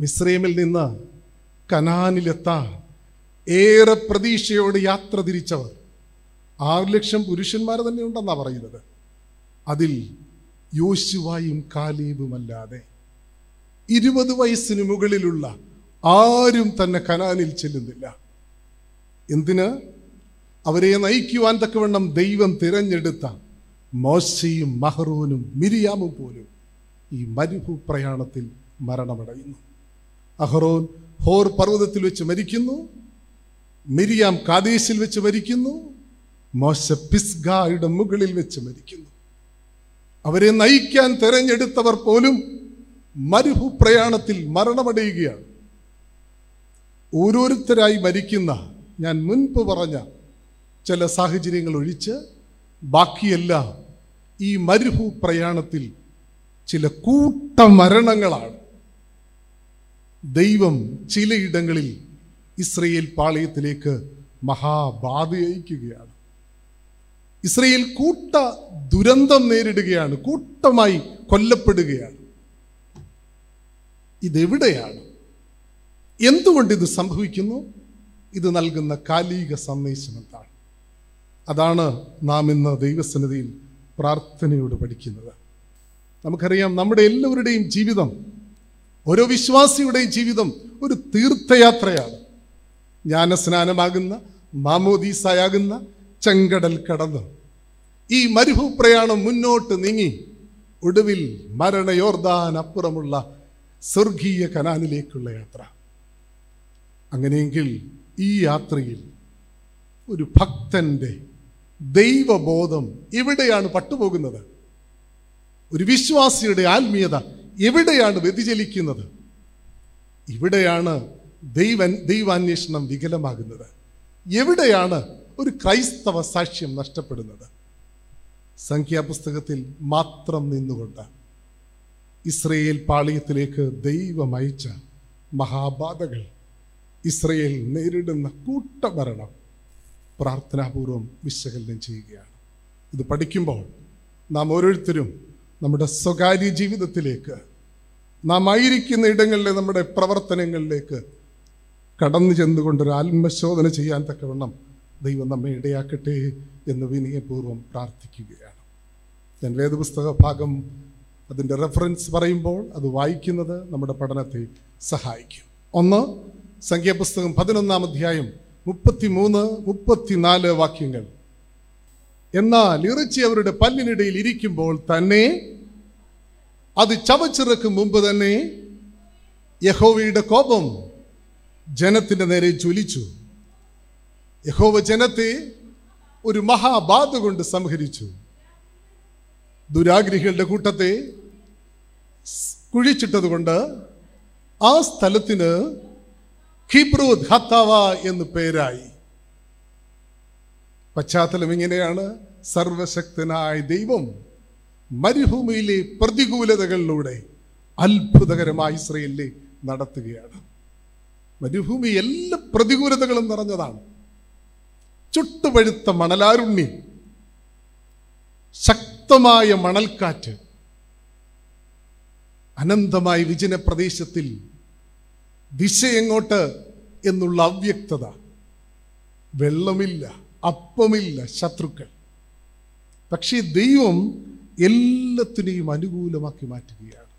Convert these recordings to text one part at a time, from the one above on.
മിസ്രൈമിൽ നിന്ന് കനാനിലെത്താൻ ഏറെ പ്രതീക്ഷയോട് യാത്ര തിരിച്ചവർ. ആറ് ലക്ഷം പുരുഷന്മാർ തന്നെ ഉണ്ടെന്നാണ് പറയുന്നത്. അതിൽ യോശുവായും കാലീബുമല്ലാതെ ഇരുപത് വയസ്സിന് മുകളിലുള്ള ആരും തന്നെ കനാനിൽ ചെല്ലുന്നില്ല. എന്തിന്? അവരെ നയിക്കുവാൻ തക്കവണ്ണം ദൈവം തിരഞ്ഞെടുത്ത മോശയും മഹറൂനും മിരിയാമും പോലും ഈ മരുഭൂ പ്രയാണത്തിൽ മരണമടയുന്നു. അഹറോൻ ഹോർ പർവതത്തിൽ വെച്ച് മരിക്കുന്നു മിരിയാം കാദേശിൽ വെച്ച് മരിക്കുന്നു മോശ പിസ്ഗായുടെ മുകളിൽ വെച്ച് മരിക്കുന്നു. അവരെ നയിക്കാൻ തെരഞ്ഞെടുത്തവർ പോലും മരുഭു പ്രയാണത്തിൽ മരണമടയുകയാണ്. ഓരോരുത്തരായി മരിക്കുന്ന ഞാൻ മുൻപ് പറഞ്ഞ ചില സാഹചര്യങ്ങൾ ഒഴിച്ച് ബാക്കിയെല്ലാം ഈ മരുഭൂ പ്രയാണത്തിൽ ചില കൂട്ടമരണങ്ങളാണ്. ദൈവം ചിലയിടങ്ങളിൽ ഇസ്രയേൽ പാളയത്തിലേക്ക് മഹാബാധ അയക്കുകയാണ് ഇസ്രയേൽ കൂട്ട ദുരന്തം നേരിടുകയാണ് കൂട്ടമായി കൊല്ലപ്പെടുകയാണ്. ഇതെവിടെയാണ്? എന്തുകൊണ്ട് ഇത് സംഭവിക്കുന്നു? ഇത് നൽകുന്ന കാലിക സന്ദേശം എന്താണ്? അതാണ് നാം ഇന്ന് ദൈവസന്നിധിയിൽ പ്രാർത്ഥനയോട് പഠിക്കുന്നത്. നമുക്കറിയാം നമ്മുടെ എല്ലാവരുടെയും ജീവിതം ഓരോ വിശ്വാസിയുടെയും ജീവിതം ഒരു തീർത്ഥയാത്രയാണ്. ജ്ഞാനസ്നാനമാകുന്ന മാമോദീസായാകുന്ന ചെങ്കടൽ കടന്ന് ഈ മരുഭൂ പ്രയാണം മുന്നോട്ട് നീങ്ങി ഒടുവിൽ മരണയോർദാൻ അപ്പുറമുള്ള സ്വർഗീയ കനാനിലേക്കുള്ള യാത്ര. അങ്ങനെയെങ്കിൽ ഈ യാത്രയിൽ ഒരു ഭക്തന്റെ ദൈവബോധം എവിടെയാണ് പട്ടുപോകുന്നത്? ഒരു വിശ്വാസിയുടെ ആത്മീയത എവിടെയാണ് വ്യതിചലിക്കുന്നത്? ഇവിടെയാണ് ദൈവ ദൈവാന്വേഷണം വികലമാകുന്നത്. എവിടെയാണ് ഒരു ക്രൈസ്തവ സാക്ഷ്യം നഷ്ടപ്പെടുന്നത്? സംഖ്യാപുസ്തകത്തിൽ മാത്രം നിന്നുകൊണ്ട് ഇസ്രയേൽ പാളയത്തിലേക്ക് ദൈവം അയച്ച മഹാബാധകൾ ഇസ്രയേൽ നേരിടുന്ന കൂട്ടഭരണം പ്രാർത്ഥനാപൂർവം വിശകലനം ചെയ്യുകയാണ്. ഇത് പഠിക്കുമ്പോൾ നാം ഓരോരുത്തരും നമ്മുടെ സ്വകാര്യ ജീവിതത്തിലേക്ക് നാം ആയിരിക്കുന്ന ഇടങ്ങളിലെ നമ്മുടെ പ്രവർത്തനങ്ങളിലേക്ക് കടന്നു ചെന്നുകൊണ്ടൊരു ആത്മശോധന ചെയ്യാൻ തക്കവണ്ണം ദൈവം നമ്മെ ഇടയാക്കട്ടെ എന്ന് വിനയപൂർവം പ്രാർത്ഥിക്കുകയാണ്. ഞാൻ വേദപുസ്തക ഭാഗം അതിന്റെ റെഫറൻസ് പറയുമ്പോൾ അത് വായിക്കുന്നത് നമ്മുടെ പഠനത്തെ സഹായിക്കും. ഒന്ന് സംഖ്യാപുസ്തകം പതിനൊന്നാം അധ്യായം മുപ്പത്തി മൂന്ന് മുപ്പത്തിനാല് വാക്യങ്ങൾ. എന്നാൽ ഇറച്ചി അവരുടെ പല്ലിനിടയിൽ ഇരിക്കുമ്പോൾ തന്നെ അത് ചവച്ചിറക്കും മുമ്പ് തന്നെ യഹോവയുടെ കോപം ജനത്തിന്റെ നേരെ ജ്വലിച്ചു. യഹോവ ജനത്തെ ഒരു മഹാബാധ കൊണ്ട് സംഹരിച്ചു. ദുരാഗ്രഹികളുടെ കൂട്ടത്തെ കുഴിച്ചിട്ടത് കൊണ്ട് ആ സ്ഥലത്തിന് ഹിബ്രൂദ് ഹത്താവ എന്ന് പേരായി. പശ്ചാത്തലം ഇങ്ങനെയാണ്. സർവശക്തനായ ദൈവം മരുഭൂമിയിലെ പ്രതികൂലതകളിലൂടെ അത്ഭുതകരമായി ഇസ്രയേലിനെ നടത്തുകയാണ്. മരുഭൂമി എല്ലാ പ്രതികൂലതകളും നിറഞ്ഞതാണ്. ചുട്ടുപഴുത്ത മണലാരുണ്യം ശക്തമായ മണൽക്കാറ്റ് അനന്തമായ വിജന പ്രദേശത്തിൽ ദിശ എങ്ങോട്ട് എന്നുള്ള അവ്യക്തത വെള്ളമില്ല അപ്പമില്ല ശത്രുക്കൾ. പക്ഷേ ദൈവം എല്ലാത്തിനെയും അനുകൂലമാക്കി മാറ്റുകയാണ്.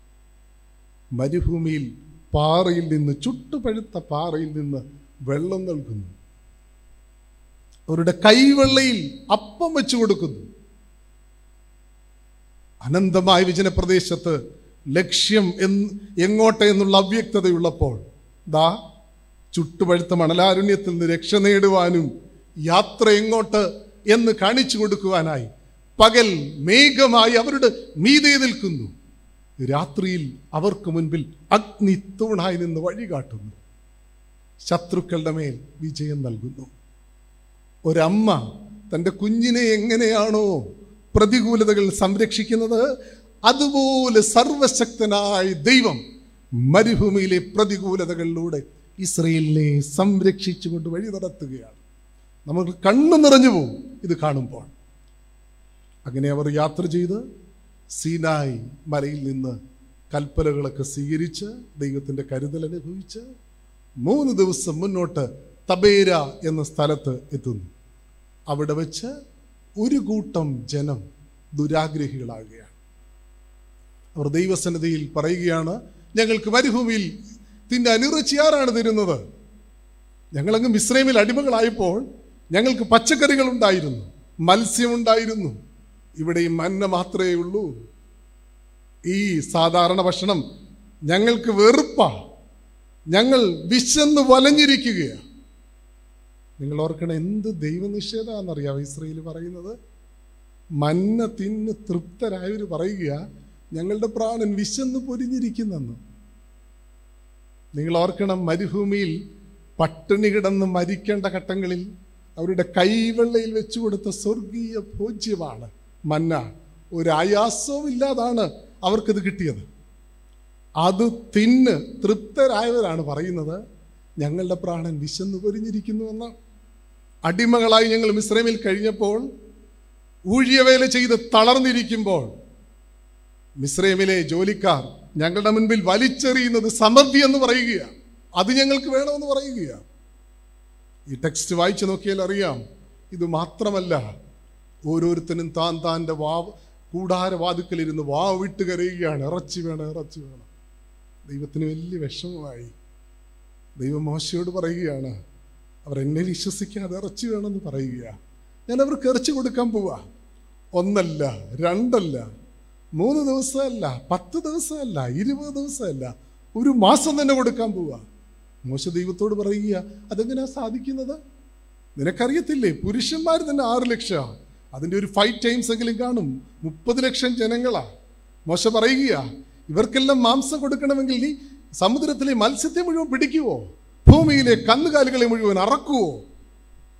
മരുഭൂമിയിൽ പാറയിൽ നിന്ന് ചുട്ടുപഴുത്ത പാറയിൽ നിന്ന് വെള്ളം നൽകുന്നു. അവരുടെ കൈവെള്ളയിൽ അപ്പം വെച്ചു കൊടുക്കുന്നു. അനന്തമായ വിജനപ്രദേശത്ത് ലക്ഷ്യം എന്ന് എങ്ങോട്ടെ എന്നുള്ള അവ്യക്തതയുള്ളപ്പോൾ ദാ ചുട്ടുപഴുത്ത മണലാരുണ്യത്തിൽ നിന്ന് രക്ഷ നേടുവാനും യാത്ര എങ്ങോട്ട് എന്ന് കാണിച്ചു കൊടുക്കുവാനായി പകൽ മേഘമായി അവരുടെ മീതെ നിൽക്കുന്നു. രാത്രിയിൽ അവർക്ക് മുൻപിൽ അഗ്നി തൂണായി നിന്ന് വഴി കാട്ടുന്നു ശത്രുക്കളുടെ മേൽ വിജയം നൽകുന്നു. ഒരമ്മ തന്റെ കുഞ്ഞിനെ എങ്ങനെയാണോ പ്രതികൂലതകൾ സംരക്ഷിക്കുന്നത്? അതുപോലെ സർവശക്തനായ ദൈവം മരുഭൂമിയിലെ പ്രതികൂലതകളിലൂടെ ഇസ്രയേലിനെ സംരക്ഷിച്ചുകൊണ്ട് വഴി നടത്തുകയാണ്. നമുക്ക് കണ്ണു നിറഞ്ഞു പോകും ഇത് കാണുമ്പോൾ. അങ്ങനെ അവർ യാത്ര ചെയ്ത് സീനായി മലയിൽ നിന്ന് കൽപ്പനകളൊക്കെ സ്വീകരിച്ച് ദൈവത്തിന്റെ കരുതൽ അനുഭവിച്ച് മൂന്ന് ദിവസം മുന്നോട്ട് തബേര എന്ന സ്ഥലത്ത് എത്തുന്നു. അവിടെ വെച്ച് ഒരു കൂട്ടം ജനം ദുരാഗ്രഹികളാകുകയാണ് അവർ ദൈവസന്നിധിയിൽ പറയുകയാണ് ഞങ്ങൾക്ക് മരുഭൂമിയിൽ തിന്റെ അനുറച്ചി ആരാണ് തരുന്നത്? ഞങ്ങളങ്ങ് മിശ്രമിൽ അടിമകളായപ്പോൾ ഞങ്ങൾക്ക് പച്ചക്കറികളുണ്ടായിരുന്നു മത്സ്യമുണ്ടായിരുന്നു ഇവിടെ ഈ മന്ന മാത്രമേ ഉള്ളൂ. ഈ സാധാരണ ഭക്ഷണം ഞങ്ങൾക്ക് വെറുപ്പാ. ഞങ്ങൾ വിശന്ന് വലഞ്ഞിരിക്കുകയാണ് നിങ്ങൾ ഓർക്കണം എന്ത് ദൈവനിഷേധാന്നറിയാം ഇസ്രയേൽ പറയുന്നത്? മന്ന തിന്ന് തൃപ്തരായവർ പറയുക ഞങ്ങളുടെ പ്രാണൻ വിശന്ന് പൊരിഞ്ഞിരിക്കുന്നെന്ന്. നിങ്ങൾ ഓർക്കണം മരുഭൂമിയിൽ പട്ടിണി കിടന്ന് മരിക്കേണ്ട ഘട്ടങ്ങളിൽ അവരുടെ കൈവെള്ളയിൽ വെച്ചു കൊടുത്ത സ്വർഗീയ ഭോജ്യമാണ് മന്ന. ഒരു ആയാസവും ഇല്ലാതാണ് അവർക്കിത് കിട്ടിയത്. അത് തിന്ന് തൃപ്തരായവരാണ് പറയുന്നത്. ഞങ്ങളുടെ പ്രാണൻ വിശന്നു പൊരിഞ്ഞിരിക്കുന്നുവെന്ന് അടിമകളായി ഞങ്ങൾ മിശ്രമിൽ കഴിഞ്ഞപ്പോൾ ഊഴിയവേല ചെയ്ത് തളർന്നിരിക്കുമ്പോൾ മിശ്രമിലെ ജോലിക്കാർ ഞങ്ങളുടെ മുൻപിൽ വലിച്ചെറിയുന്നത് സമൃദ്ധി എന്ന് പറയുകയാണ്. അത് ഞങ്ങൾക്ക് വേണമെന്ന് പറയുകയാണ്. ഈ ടെക്സ്റ്റ് വായിച്ചു നോക്കിയാൽ അറിയാം. ഇത് മാത്രമല്ല ഓരോരുത്തരും താൻ താന്റെ വാവ് കൂടാരവാതുക്കലിരുന്ന് വാവ് വിട്ട് കരയുകയാണ്. ഇറച്ചി വേണം ഇറച്ചി വേണം. ദൈവത്തിന് വലിയ വിഷമമായി. ദൈവം മോശയോട് പറയുകയാണ് അവർ എന്നെ വിശ്വസിക്കാതെ ഇറച്ചി വേണമെന്ന് പറയുക. ഞാൻ അവർക്ക് ഇറച്ചി കൊടുക്കാൻ പോവാ. ഒന്നല്ല രണ്ടല്ല മൂന്ന് ദിവസമല്ല പത്ത് ദിവസമല്ല ഇരുപത് ദിവസമല്ല ഒരു മാസം തന്നെ കൊടുക്കാൻ പോവാ. മോശ ദൈവത്തോട് പറയുക അതെങ്ങനെയാ സാധിക്കുന്നത്? നിനക്കറിയത്തില്ലേ പുരുഷന്മാർ തന്നെ ആറ് ലക്ഷം. അതിന്റെ ഒരു ഫൈവ് ടൈംസ് എങ്കിലും കാണും. മുപ്പത് ലക്ഷം ജനങ്ങളാ. മോശ പറയുക ഇവർക്കെല്ലാം മാംസം കൊടുക്കണമെങ്കിൽ നീ സമുദ്രത്തിലെ മത്സ്യത്തെ മുഴുവൻ പിടിക്കുവോ? ഭൂമിയിലെ കന്നുകാലികളെ മുഴുവൻ അറക്കുവോ?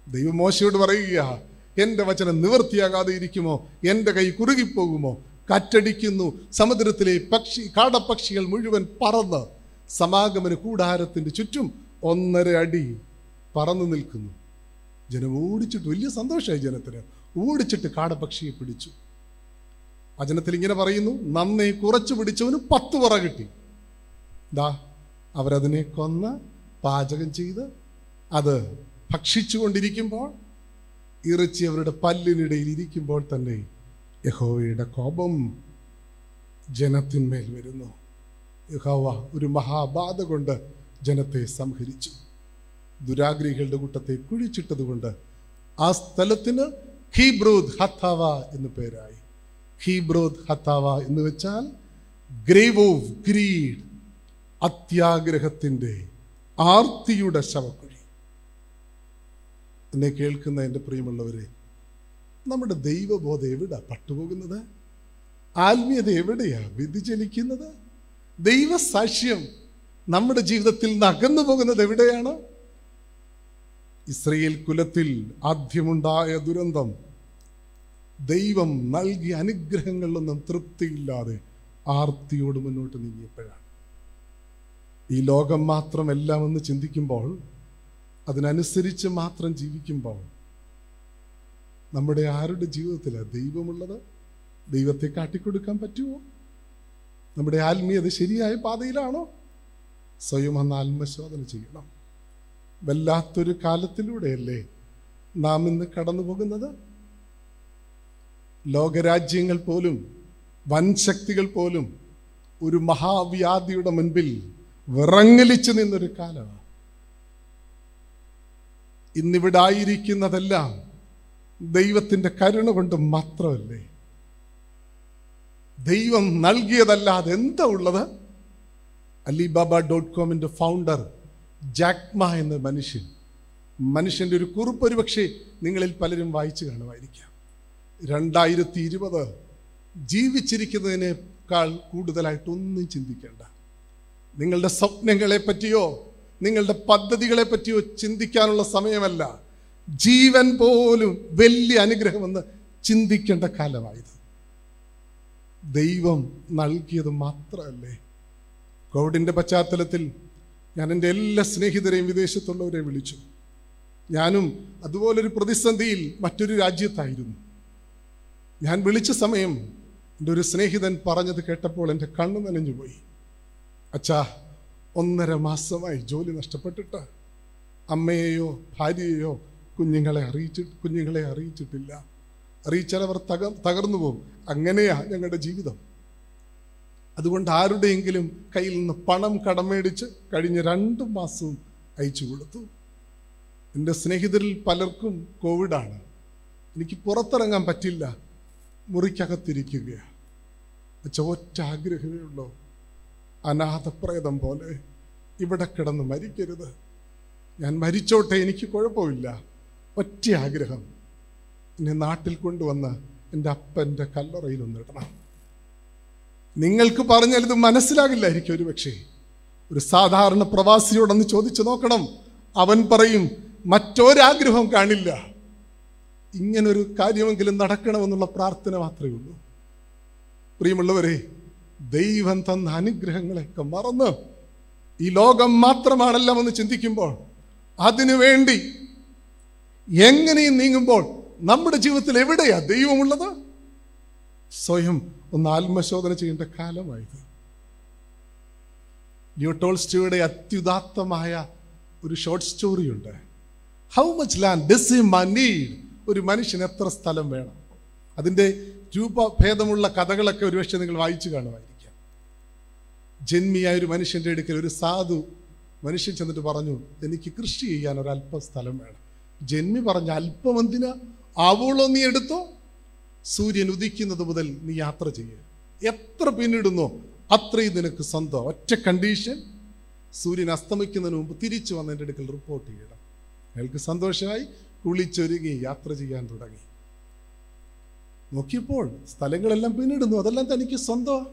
ദൈവം മോശയോട് പറയുക എന്റെ വചനം നിവൃത്തിയാകാതെ ഇരിക്കുമോ? എന്റെ കൈ കുറുകിപ്പോകുമോ? കറ്റടിക്കുന്നു സമുദ്രത്തിലെ പക്ഷി കാടപ്പക്ഷികൾ മുഴുവൻ പറന്ന് സമാഗമന കൂടാരത്തിന്റെ ചുറ്റും ഒന്നര അടി പറന്നു നിൽക്കുന്നു. ജനം ഓടിച്ചിട്ട് വലിയ സന്തോഷമായി ജനത്തിന്. ഓടിച്ചിട്ട് കാടപക്ഷിയെ പിടിച്ചു. വചനത്തിൽ ഇങ്ങനെ പറയുന്നു നന്നേ കുറച്ചു പിടിച്ചവന് പത്ത് പറ കിട്ടി. ദാ അവരതിനെ കൊന്ന് പാചകം ചെയ്ത് അത് ഭക്ഷിച്ചു കൊണ്ടിരിക്കുമ്പോൾ ഇറച്ചി അവരുടെ പല്ലിനിടയിൽ ഇരിക്കുമ്പോൾ തന്നെ യഹോവയുടെ കോപം ജനത്തിന്മേൽ വരുന്നു. യഹോവ ഒരു മഹാബാധ കൊണ്ട് ജനത്തെ സംഹരിച്ചു. ദുരാഗ്രഹികളുടെ കൂട്ടത്തെ കുഴിച്ചിട്ടതുകൊണ്ട് ആ സ്ഥലത്തിന് ഹീബ്രോദ് ഹത്താവ എന്ന് പേരായി. ഹീബ്രോദ് ഹത്താവ എന്ന് വെച്ചാൽ ഗ്രേവ് ഓഫ് ഗ്രീഡ് അത്യാഗ്രഹത്തിന്റെ ആർത്തിയുടെ ശവക്കുഴി. എന്നെ കേൾക്കുന്ന എന്റെ പ്രിയമുള്ളവരെ നമ്മുടെ ദൈവബോധം എവിടെ പട്ടുപോകുന്നത്? ആത്മീയത എവിടെയാണ് വ്യതിചലിക്കുന്നത്? ദൈവസാക്ഷ്യം നമ്മുടെ ജീവിതത്തിൽ നിന്ന് അകന്നു പോകുന്നത് എവിടെയാണ്? ഇസ്രയേൽ കുലത്തിൽ ആദ്യമുണ്ടായ ദുരന്തം ദൈവം നൽകിയ അനുഗ്രഹങ്ങളിലൊന്നും തൃപ്തിയില്ലാതെ ആർത്തിയോട് മുന്നോട്ട് നീങ്ങിയപ്പോഴാണ്. ഈ ലോകം മാത്രം എല്ലാം എന്ന് ചിന്തിക്കുമ്പോൾ അതിനനുസരിച്ച് മാത്രം ജീവിക്കുമ്പോൾ നമ്മുടെ ആരുടെ ജീവിതത്തിലാണ് ദൈവമുള്ളത്? ദൈവത്തെ കാട്ടിക്കൊടുക്കാൻ പറ്റുമോ? നമ്മുടെ ആത്മീയത ശരിയായ പാതയിലാണോ? സ്വയം അന്ന് ആത്മശോധന ചെയ്യണം. വല്ലാത്തൊരു കാലത്തിലൂടെയല്ലേ നാം ഇന്ന് കടന്നു പോകുന്നത് ലോകരാജ്യങ്ങൾ പോലും വൻശക്തികൾ പോലും ഒരു മഹാവ്യാധിയുടെ മുൻപിൽ വിറങ്ങലിച്ചു നിന്നൊരു കാലമാണ്. ഇന്നിവിടെ ആയിരിക്കുന്നതെല്ലാം ദൈവത്തിന്റെ കരുണ കൊണ്ട് മാത്രമല്ലേ? ദൈവം നൽകിയതല്ലാതെ എന്താ ഉള്ളത്? അലിബാബ ഡോട്ട് കോമിന്റെ ഫൗണ്ടർ ജാക്മ എന്ന മനുഷ്യൻ മനുഷ്യന്റെ ഒരു കുറിപ്പ് ഒരുപക്ഷെ നിങ്ങളിൽ പലരും വായിച്ചു കാണുമായിരിക്കാം. രണ്ടായിരത്തി ഇരുപത് ജീവിച്ചിരിക്കുന്നതിനേക്കാൾ കൂടുതലായിട്ടൊന്നും ചിന്തിക്കേണ്ട. നിങ്ങളുടെ സ്വപ്നങ്ങളെ പറ്റിയോ നിങ്ങളുടെ പദ്ധതികളെ പറ്റിയോ ചിന്തിക്കാനുള്ള സമയമല്ല. ജീവൻ പോലും വലിയ അനുഗ്രഹമെന്ന് ചിന്തിക്കേണ്ട കാലമായത്. ദൈവം നൽകിയത് മാത്രമല്ലേ? കോവിഡിന്റെ പശ്ചാത്തലത്തിൽ ഞാൻ എന്റെ എല്ലാ സ്നേഹിതരെയും വിദേശത്തുള്ളവരെ വിളിച്ചു. ഞാനും അതുപോലൊരു പ്രതിസന്ധിയിൽ മറ്റൊരു രാജ്യത്തായിരുന്നു. ഞാൻ വിളിച്ച സമയം എന്റെ ഒരു സ്നേഹിതൻ പറഞ്ഞത് കേട്ടപ്പോൾ എന്റെ കണ്ണു നനഞ്ഞു പോയി. അച്ഛാ ഒന്നര മാസമായി ജോലി നഷ്ടപ്പെട്ടിട്ട്. അമ്മയെയോ ഭാര്യയെയോ കുഞ്ഞുങ്ങളെ അറിയിച്ചി കുഞ്ഞുങ്ങളെ അറിയിച്ചിട്ടില്ല. അറിയിച്ചാൽ അവർ തക തകർന്നു പോകും. അങ്ങനെയാ ഞങ്ങളുടെ ജീവിതം. അതുകൊണ്ട് ആരുടെയെങ്കിലും കയ്യിൽ നിന്ന് പണം കടമേടിച്ച് കഴിഞ്ഞ രണ്ട് മാസവും അയച്ചു കൊടുത്തു. എന്റെ സ്നേഹിതരിൽ പലർക്കും കോവിഡാണ്. എനിക്ക് പുറത്തിറങ്ങാൻ പറ്റില്ല. മുറിക്കകത്തിരിക്കുകയാണ്. അച്ഛ ഒറ്റ ആഗ്രഹമേ ഉള്ളൂ. അനാഥപ്രേതം പോലെ ഇവിടെ കിടന്ന് മരിക്കരുത്. ഞാൻ മരിച്ചോട്ടെ എനിക്ക് കുഴപ്പമില്ല. ഒറ്റ ആഗ്രഹം. എന്നെ നാട്ടിൽ കൊണ്ടുവന്ന് എന്റെ അപ്പന്റെ കല്ലറയിൽ ഒന്നിടണം നിങ്ങൾക്ക് പറഞ്ഞാൽ ഇത് മനസ്സിലാകില്ലായിരിക്കും ഒരു പക്ഷേ. ഒരു സാധാരണ പ്രവാസിയോടൊന്ന് ചോദിച്ചു നോക്കണം. അവൻ പറയും മറ്റൊരാഗ്രഹം കാണില്ല. ഇങ്ങനൊരു കാര്യമെങ്കിലും നടക്കണമെന്നുള്ള പ്രാർത്ഥന മാത്രമേ ഉള്ളൂ. പ്രിയമുള്ളവരെ ദൈവം തന്ന അനുഗ്രഹങ്ങളെയൊക്കെ മറന്ന് ഈ ലോകം മാത്രമാണെല്ലാം എന്ന് ചിന്തിക്കുമ്പോൾ അതിനുവേണ്ടി എങ്ങനെയും നീങ്ങുമ്പോൾ നമ്മുടെ ജീവിതത്തിൽ എവിടെയാ ദൈവമുള്ളത്? സ്വയം ഒന്ന് ആത്മശോധന ചെയ്യേണ്ട കാലമായത്. ലിയോട്ടോൾസ്റ്റോയുടെ അത്യുദാത്തമായ ഒരു short സ്റ്റോറിയുണ്ട് how much land does a ഒരു മനുഷ്യന് എത്ര സ്ഥലം വേണം? അതിന്റെ രൂപഭേദമുള്ള കഥകളൊക്കെ ഒരുപക്ഷെ നിങ്ങൾ വായിച്ചു കാണുമായിരിക്കാം. ജന്മിയായ ഒരു മനുഷ്യന്റെ അടുക്കൽ ഒരു സാധു മനുഷ്യൻ ചെന്നിട്ട് പറഞ്ഞു എനിക്ക് കൃഷി ചെയ്യാൻ ഒരല്പം സ്ഥലം വേണം. ജന്മി പറഞ്ഞ അല്പം എന്തിനാ? ആവോളോ നീ എടുത്തോ? സൂര്യൻ ഉദിക്കുന്നത് മുതൽ നീ യാത്ര ചെയ്യുക എത്ര പിന്നിടുന്നോ അത്രയും നിനക്ക് സ്വന്തം. ഒറ്റ കണ്ടീഷൻ സൂര്യൻ അസ്തമിക്കുന്നതിന് മുമ്പ് തിരിച്ചു വന്ന് എന്റെ അടുക്കൽ റിപ്പോർട്ട് ചെയ്യണം. അയാൾക്ക് സന്തോഷമായി കുളിച്ചൊരുങ്ങി യാത്ര ചെയ്യാൻ തുടങ്ങി. നോക്കിയപ്പോൾ സ്ഥലങ്ങളെല്ലാം പിന്നിടുന്നു അതെല്ലാം തനിക്ക് സ്വന്തം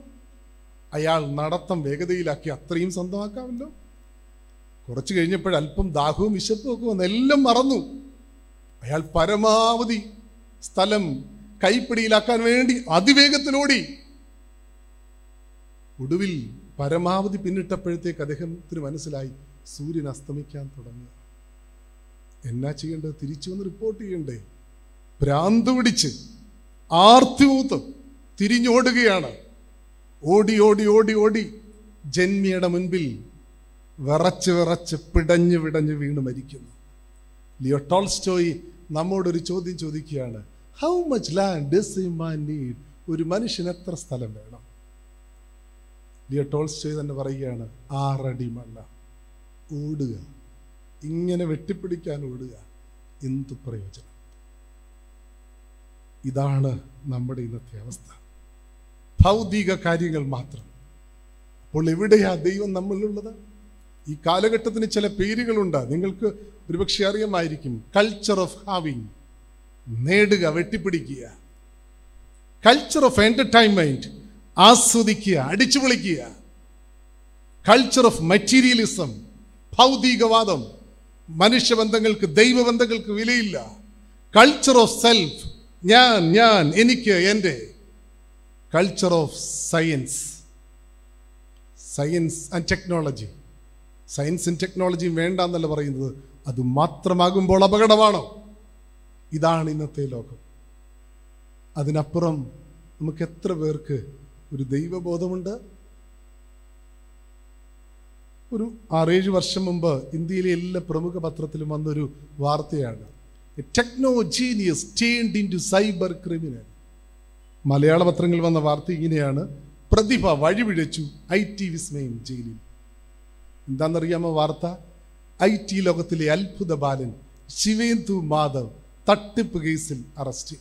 അയാൾ നടത്തം വേഗതയിലാക്കി അത്രയും സ്വന്തമാക്കാമല്ലോ. കുറച്ച് കഴിഞ്ഞപ്പോൾ അല്പം ദാഹവും വിശപ്പും ഒക്കെ വന്ന് എല്ലാം മറന്നു. അയാൾ പരമാവധി സ്ഥലം കൈപ്പിടിയിലാക്കാൻ വേണ്ടി അതിവേഗത്തിലോടി ഒടുവിൽ പരമാവധി പിന്നിട്ടപ്പോഴത്തേക്ക് അദ്ദേഹത്തിന് മനസ്സിലായി. സൂര്യൻ അസ്തമിക്കാൻ തുടങ്ങി. എന്നാ ചെയ്യേണ്ടത്? തിരിച്ചു വന്ന് റിപ്പോർട്ട് ചെയ്യണ്ടേ? ഭ്രാന്ത് പിടിച്ച് ആർത്തിമൂത്ത് തിരിഞ്ഞോടുകയാണ്. ഓടി ഓടി ഓടി ഓടി. ജന്മിയുടെ മുൻപിൽ വിറച്ച് വിറച്ച് പിടഞ്ഞു പിടഞ്ഞ് വീണ് മരിക്കുന്നു. ലിയോ ടോൾസ്റ്റോയി നമ്മോടൊരു ചോദ്യം ചോദിക്കുകയാണ്. How much land does a man need ഒരു മനുഷ്യന് എത്ര സ്ഥലം വേണം? ലിയോ ചെയ്ത് തന്നെ പറയുകയാണ് ആറടി മണ്ണ ഓടുക ഇങ്ങനെ വെട്ടിപ്പിടിക്കാൻ ഓടുക എന്ത് പ്രയോജനം? ഇതാണ് നമ്മുടെ ഇന്നത്തെ അവസ്ഥ. ഭൗതിക കാര്യങ്ങൾ മാത്രം. അപ്പോൾ എവിടെയാ ദൈവം നമ്മളിലുള്ളത്? ഈ കാലഘട്ടത്തിന് ചില പേരുകളുണ്ട്. നിങ്ങൾക്ക് ഒരുപക്ഷെ അറിയാമായിരിക്കും കൾച്ചർ ഓഫ് ഹാവിങ് നേടുക വെട്ടിപ്പിടിക്കുക. കൾച്ചർ ഓഫ് എന്റർടൈൻമെന്റ് ആസ്വദിക്കുക അടിച്ചു പൊളിക്കുക. കൾച്ചർ ഓഫ് മെറ്റീരിയലിസം ഭൗതികവാദം മനുഷ്യബന്ധങ്ങൾക്ക് ദൈവബന്ധങ്ങൾക്ക് വിലയില്ല. കൾച്ചർ ഓഫ് സെൽഫ് ഞാൻ ഞാൻ എനിക്ക് എന്റെ. Culture of science science and technology സയൻസും ടെക്നോളജിയും വേണ്ട എന്നല്ല പറയുന്നത്? അത് മാത്രമാകുമ്പോൾ അപകടമാണോ? ഇതാണ് ഇന്നത്തെ ലോകം. അതിനപ്പുറം നമുക്ക് എത്ര പേർക്ക് ഒരു ദൈവബോധമുണ്ട്? ഒരു ആറേഴ് വർഷം മുമ്പ് ഇന്ത്യയിലെ എല്ലാ പ്രമുഖ പത്രത്തിലും വന്നൊരു വാർത്തയാണ്. Techno genius turned into cyber criminal മലയാള പത്രങ്ങളിൽ വന്ന വാർത്ത ഇങ്ങനെയാണ്. പ്രതിഭ വഴിപിഴച്ചു ഐ ടി വിസ്മയം ജയിലിൽ. എന്താണെന്നറിയാമോ വാർത്ത? ഐ ടി ലോകത്തിലെ അത്ഭുത ബാലൻ ശിവേന്ദു മാധവ് തട്ടിപ്പ് കേസിൽ അറസ്റ്റ്.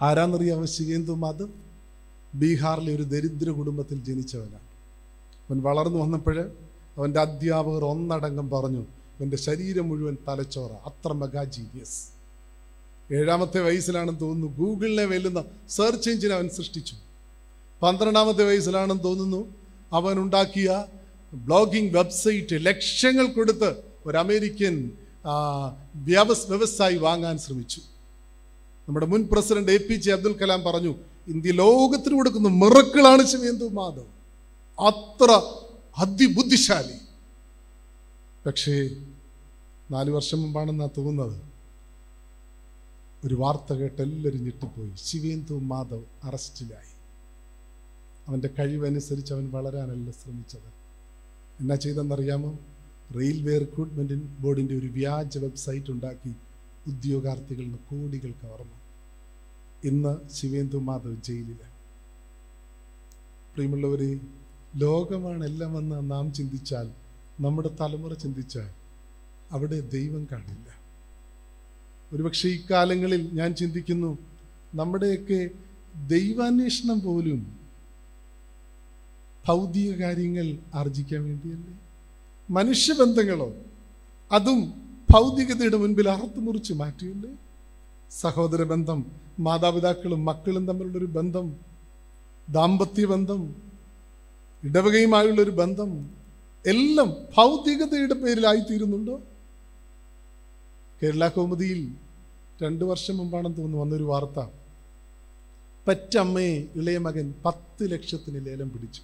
ആരാന്നറിയാമോ ശിവേന്ദു മാധവ്? ബീഹാറിലെ ഒരു ദരിദ്ര കുടുംബത്തിൽ ജനിച്ചവനാണ്. അവൻ വളർന്നു വന്നപ്പോൾ അവന്റെ അധ്യാപകർ ഒന്നടങ്കം പറഞ്ഞു അവന്റെ ശരീരം മുഴുവൻ തലച്ചോറ അത്ര മെഗാ ജീനിയസ് ഏഴാമത്തെ വയസ്സിലാണെന്ന് തോന്നുന്നു ഗൂഗിളിനെ വെല്ലുന്ന സെർച്ച് എഞ്ചിൻ അവൻ സൃഷ്ടിച്ചു. പന്ത്രണ്ടാമത്തെ വയസ്സിലാണെന്ന് തോന്നുന്നു അവൻ ഉണ്ടാക്കിയ ബ്ലോഗിംഗ് വെബ്സൈറ്റ് ലക്ഷങ്ങൾ കൊടുത്ത് ഒരു അമേരിക്കൻ വ്യവസായി വാങ്ങാൻ ശ്രമിച്ചു. നമ്മുടെ മുൻ president A P J Abdul Kalam പറഞ്ഞു ഇന്ത്യ ലോകത്തിന് കൊടുക്കുന്ന മിറക്കിളാണ് ശിവേന്ദു മാധവ്. അത്ര അതിബുദ്ധിശാലി. പക്ഷേ നാല് വർഷം മുമ്പാണെന്നാ തോന്നുന്നത്. ഒരു വാർത്ത കേട്ട് എല്ലാവരും ഞെട്ടിപ്പോയി. ശിവേന്ദു മാധവ് അറസ്റ്റിലായി. അവന്റെ കഴിവനുസരിച്ച് അവൻ വളരാനല്ല ശ്രമിച്ചത്. എന്നാ ചെയ്തെന്നറിയാമോ? റെയിൽവേ റിക്രൂട്ട്മെന്റ് ബോർഡിന്റെ ഒരു വ്യാജ വെബ്സൈറ്റ് ഉണ്ടാക്കി ഉദ്യോഗാർത്ഥികളിൽ നിന്ന് കോടികൾ കവർന്നു. ഇന്ന് ശിവേന്ദു മാധവ് ജയിലിലാണ് പ്രിയമുള്ളവരെ ലോകമാണ് എല്ലാം എന്ന് നാം ചിന്തിച്ചാൽ നമ്മുടെ തലമുറ ചിന്തിച്ചാൽ അവിടെ ദൈവം കാണില്ല. ഒരുപക്ഷെ ഇക്കാലങ്ങളിൽ ഞാൻ ചിന്തിക്കുന്നു നമ്മുടെയൊക്കെ ദൈവാന്വേഷണം പോലും ഭൗതിക കാര്യങ്ങൾ ആർജിക്കാൻ വേണ്ടിയല്ലേ? മനുഷ്യബന്ധങ്ങളോ അതും ഭൗതികതയുടെ മുൻപിൽ അറുത്തു മുറിച്ച് മാറ്റിയല്ലേ സഹോദര ബന്ധം മാതാപിതാക്കളും മക്കളും തമ്മിലുള്ളൊരു ബന്ധം ദാമ്പത്യ ബന്ധം ഇടവകയുമായുള്ളൊരു ബന്ധം എല്ലാം ഭൗതികതയുടെ പേരിലായിത്തീരുന്നുണ്ടോ? കേരള കൗമുദിയിൽ രണ്ട് വർഷം മുമ്പാണെന്ന് തോന്നുന്നു വന്നൊരു വാർത്ത. പറ്റമ്മയെ ഇളയ മകൻ പത്ത് ലക്ഷത്തിന് ലേലം പിടിച്ചു.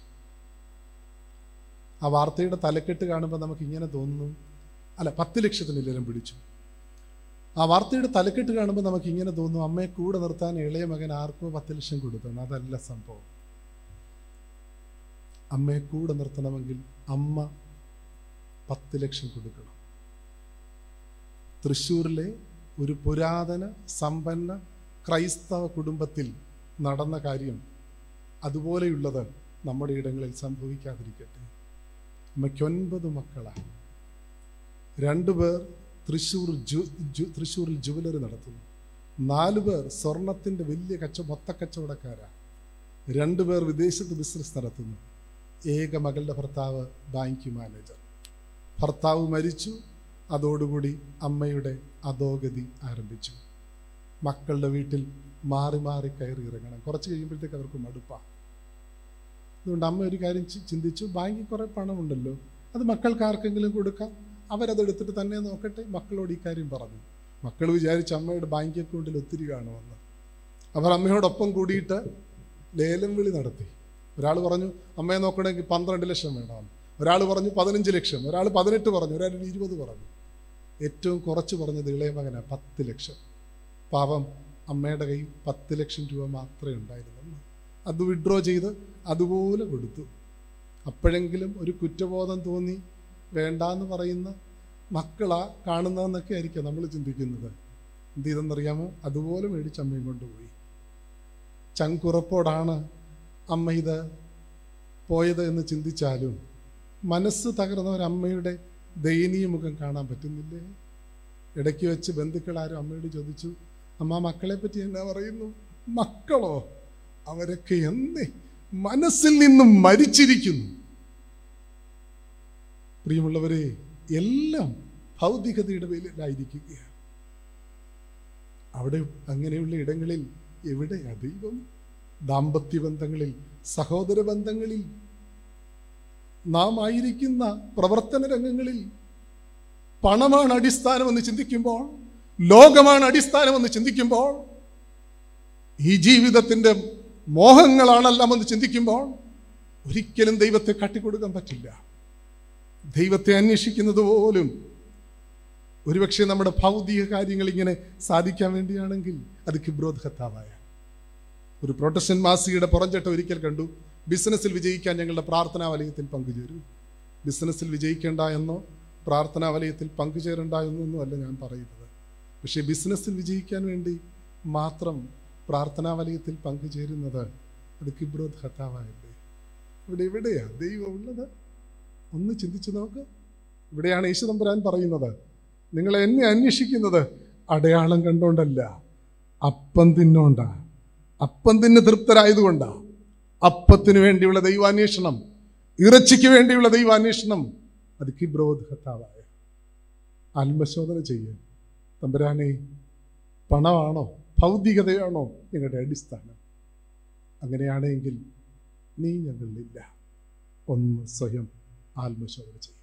ആ വാർത്തയുടെ തലക്കെട്ട് കാണുമ്പോൾ നമുക്ക് ഇങ്ങനെ തോന്നുന്നു. അല്ല പത്ത് ലക്ഷത്തിന് ലേലം പിടിച്ചു. ആ വാർത്തയുടെ തലക്കെട്ട് കാണുമ്പോൾ നമുക്ക് ഇങ്ങനെ തോന്നും അമ്മയെ കൂടെ നിർത്താൻ ഇളയ മകൻ ആർക്കോ പത്ത് ലക്ഷം കൊടുത്തു. അതല്ല സംഭവം. അമ്മയെ കൂടെ നിർത്തണമെങ്കിൽ അമ്മ പത്ത് ലക്ഷം കൊടുക്കണം. തൃശ്ശൂരിലെ ഒരു പുരാതന സമ്പന്ന ക്രൈസ്തവ കുടുംബത്തിൽ നടന്ന കാര്യം അതുപോലെയുള്ളത് നമ്മുടെ ഇടങ്ങളിൽ സംഭവിക്കാതിരിക്കട്ടെ. അമ്മയ്ക്ക് ഒൻപത് മക്കളാണ് രണ്ടുപേർ തൃശ്ശൂർ തൃശ്ശൂരിൽ ജുവലറി നടത്തുന്നു. നാലു പേർ സ്വർണത്തിന്റെ വലിയ കച്ച മൊത്തക്കച്ചവടക്കാരാണ് രണ്ടുപേർ വിദേശത്ത് ബിസിനസ് നടത്തുന്നു. ഏക മകളുടെ ഭർത്താവ് ബാങ്ക് മാനേജർ. ഭർത്താവ് മരിച്ചു. അതോടുകൂടി അമ്മയുടെ അധോഗതി ആരംഭിച്ചു. മക്കളുടെ വീട്ടിൽ മാറി മാറി കയറി ഇറങ്ങണം. കുറച്ച് കഴിയുമ്പോഴത്തേക്ക് അവർക്ക് മടുപ്പാണ്. അതുകൊണ്ട് അമ്മ ഒരു കാര്യം ചിന്തിച്ചു. ബാങ്കിൽ കുറേ പണമുണ്ടല്ലോ. അത് മക്കൾക്ക് ആർക്കെങ്കിലും കൊടുക്കാം? അവരതെടുത്തിട്ട് തന്നെ നോക്കട്ടെ. മക്കളോട് ഈ കാര്യം പറഞ്ഞു. മക്കൾ വിചാരിച്ച് അമ്മയുടെ ബാങ്ക് അക്കൗണ്ടിൽ ഒത്തിരി കാണുമെന്ന്. അവർ അമ്മയോടൊപ്പം കൂടിയിട്ട് ലേലം വിളി നടത്തി. ഒരാൾ പറഞ്ഞു അമ്മയെ നോക്കണമെങ്കിൽ പന്ത്രണ്ട് ലക്ഷം വേണമെന്ന് ഒരാൾ പറഞ്ഞു പതിനഞ്ച് ലക്ഷം. ഒരാൾ പതിനെട്ട് പറഞ്ഞു ഒരാൾ ഇരുപത് പറഞ്ഞു. ഏറ്റവും കുറച്ച് പറഞ്ഞത് ഇളയ മകനാണ് പത്ത് ലക്ഷം. പാവം അമ്മയുടെ കയ്യിൽ പത്ത് ലക്ഷം രൂപ മാത്രമേ ഉണ്ടായിരുന്നുള്ളൂ. അത് വിഡ്രോ ചെയ്ത് അതുപോലെ കൊടുത്തു അപ്പോഴെങ്കിലും ഒരു കുറ്റബോധം തോന്നി വേണ്ടാന്ന് പറയുന്ന മക്കളാ കാണുന്നതെന്നൊക്കെ ആയിരിക്കാം നമ്മൾ ചിന്തിക്കുന്നത്. എന്ത് ചെയ്തെന്നറിയാമോ? അതുപോലെ മേടിച്ച് അമ്മയും കൊണ്ടുപോയി. ചങ്കുറപ്പോടാണ് അമ്മ ഇത് പോയത് എന്ന് ചിന്തിച്ചാലും മനസ്സ് തകർന്ന ഒരമ്മയുടെ ദയനീയ മുഖം കാണാൻ പറ്റുന്നില്ലേ? ഇടയ്ക്ക് വെച്ച് ബന്ധുക്കൾ ആരും അമ്മയോട് ചോദിച്ചു അമ്മ മക്കളെ പറ്റി എന്നാ പറയുന്നു? മക്കളോ? അവരൊക്കെ എന്നേ മനസ്സിൽ നിന്നും മരിച്ചിരിക്കുന്നു. പ്രിയമുള്ളവരെ എല്ലാം ഭൗതികതയുടെ പേരിലായിരിക്കുകയാണ്. അവിടെ അങ്ങനെയുള്ള ഇടങ്ങളിൽ എവിടെയാ ദൈവം ദാമ്പത്യ ബന്ധങ്ങളിൽ സഹോദര ബന്ധങ്ങളിൽ നാം ആയിരിക്കുന്ന പ്രവർത്തന രംഗങ്ങളിൽ പണമാണ് അടിസ്ഥാനമെന്ന് ചിന്തിക്കുമ്പോൾ ലോകമാണ് അടിസ്ഥാനമെന്ന് ചിന്തിക്കുമ്പോൾ ഈ ജീവിതത്തിന്റെ മോഹങ്ങളാണെല്ലാമെന്ന് ചിന്തിക്കുമ്പോൾ ഒരിക്കലും ദൈവത്തെ കട്ടിക്കൊടുക്കാൻ പറ്റില്ല. ദൈവത്തെ അന്വേഷിക്കുന്നത് പോലും ഒരുപക്ഷെ നമ്മുടെ ഭൗതിക കാര്യങ്ങൾ ഇങ്ങനെ സാധിക്കാൻ വേണ്ടിയാണെങ്കിൽ അത് കിബ്രോധത്താവായ ഒരു പ്രൊട്ടസ്റ്റൻ മാസികയുടെ പുറംചട്ട ഒരിക്കൽ കണ്ടു. ബിസിനസ്സിൽ വിജയിക്കാൻ ഞങ്ങളുടെ പ്രാർത്ഥനാ വലയത്തിൽ പങ്കുചേരും. ബിസിനസ്സിൽ വിജയിക്കേണ്ട എന്നോ പ്രാർത്ഥനാ വലയത്തിൽ പങ്കുചേരണ്ട അല്ല ഞാൻ പറയുന്നത്. പക്ഷേ ബിസിനസ്സിൽ വിജയിക്കാൻ വേണ്ടി മാത്രം പ്രാർത്ഥനാ വലയത്തിൽ പങ്കുചേരുന്നത് അത് കിബ്രോത് ഹത്താവായല്ലേ ഇവിടെ എവിടെയാ ദൈവം ഉള്ളത്? ഒന്ന് ചിന്തിച്ച് നോക്ക്. ഇവിടെയാണ് യേശു പറയുന്നത് നിങ്ങൾ എന്നെ അന്വേഷിക്കുന്നത് അടയാളം കണ്ടോണ്ടല്ല അപ്പം തിന്നോണ്ടാ. അപ്പം തിന്ന് തൃപ്തരായതുകൊണ്ടാ. അപ്പത്തിന് വേണ്ടിയുള്ള ദൈവാന്വേഷണം ഇറച്ചിക്ക് വേണ്ടിയുള്ള ദൈവാന്വേഷണം അത് കിബ്രോധത്താവായ ആത്മശോധന ചെയ്യുക തമ്പുരാനെ പണമാണോ ഭൗതികതയാണോ നിങ്ങളുടെ അടിസ്ഥാനം? അങ്ങനെയാണെങ്കിൽ നീ ഞങ്ങളിലില്ല ഒന്ന് സ്വയം ആത്മശോധന ചെയ്യും.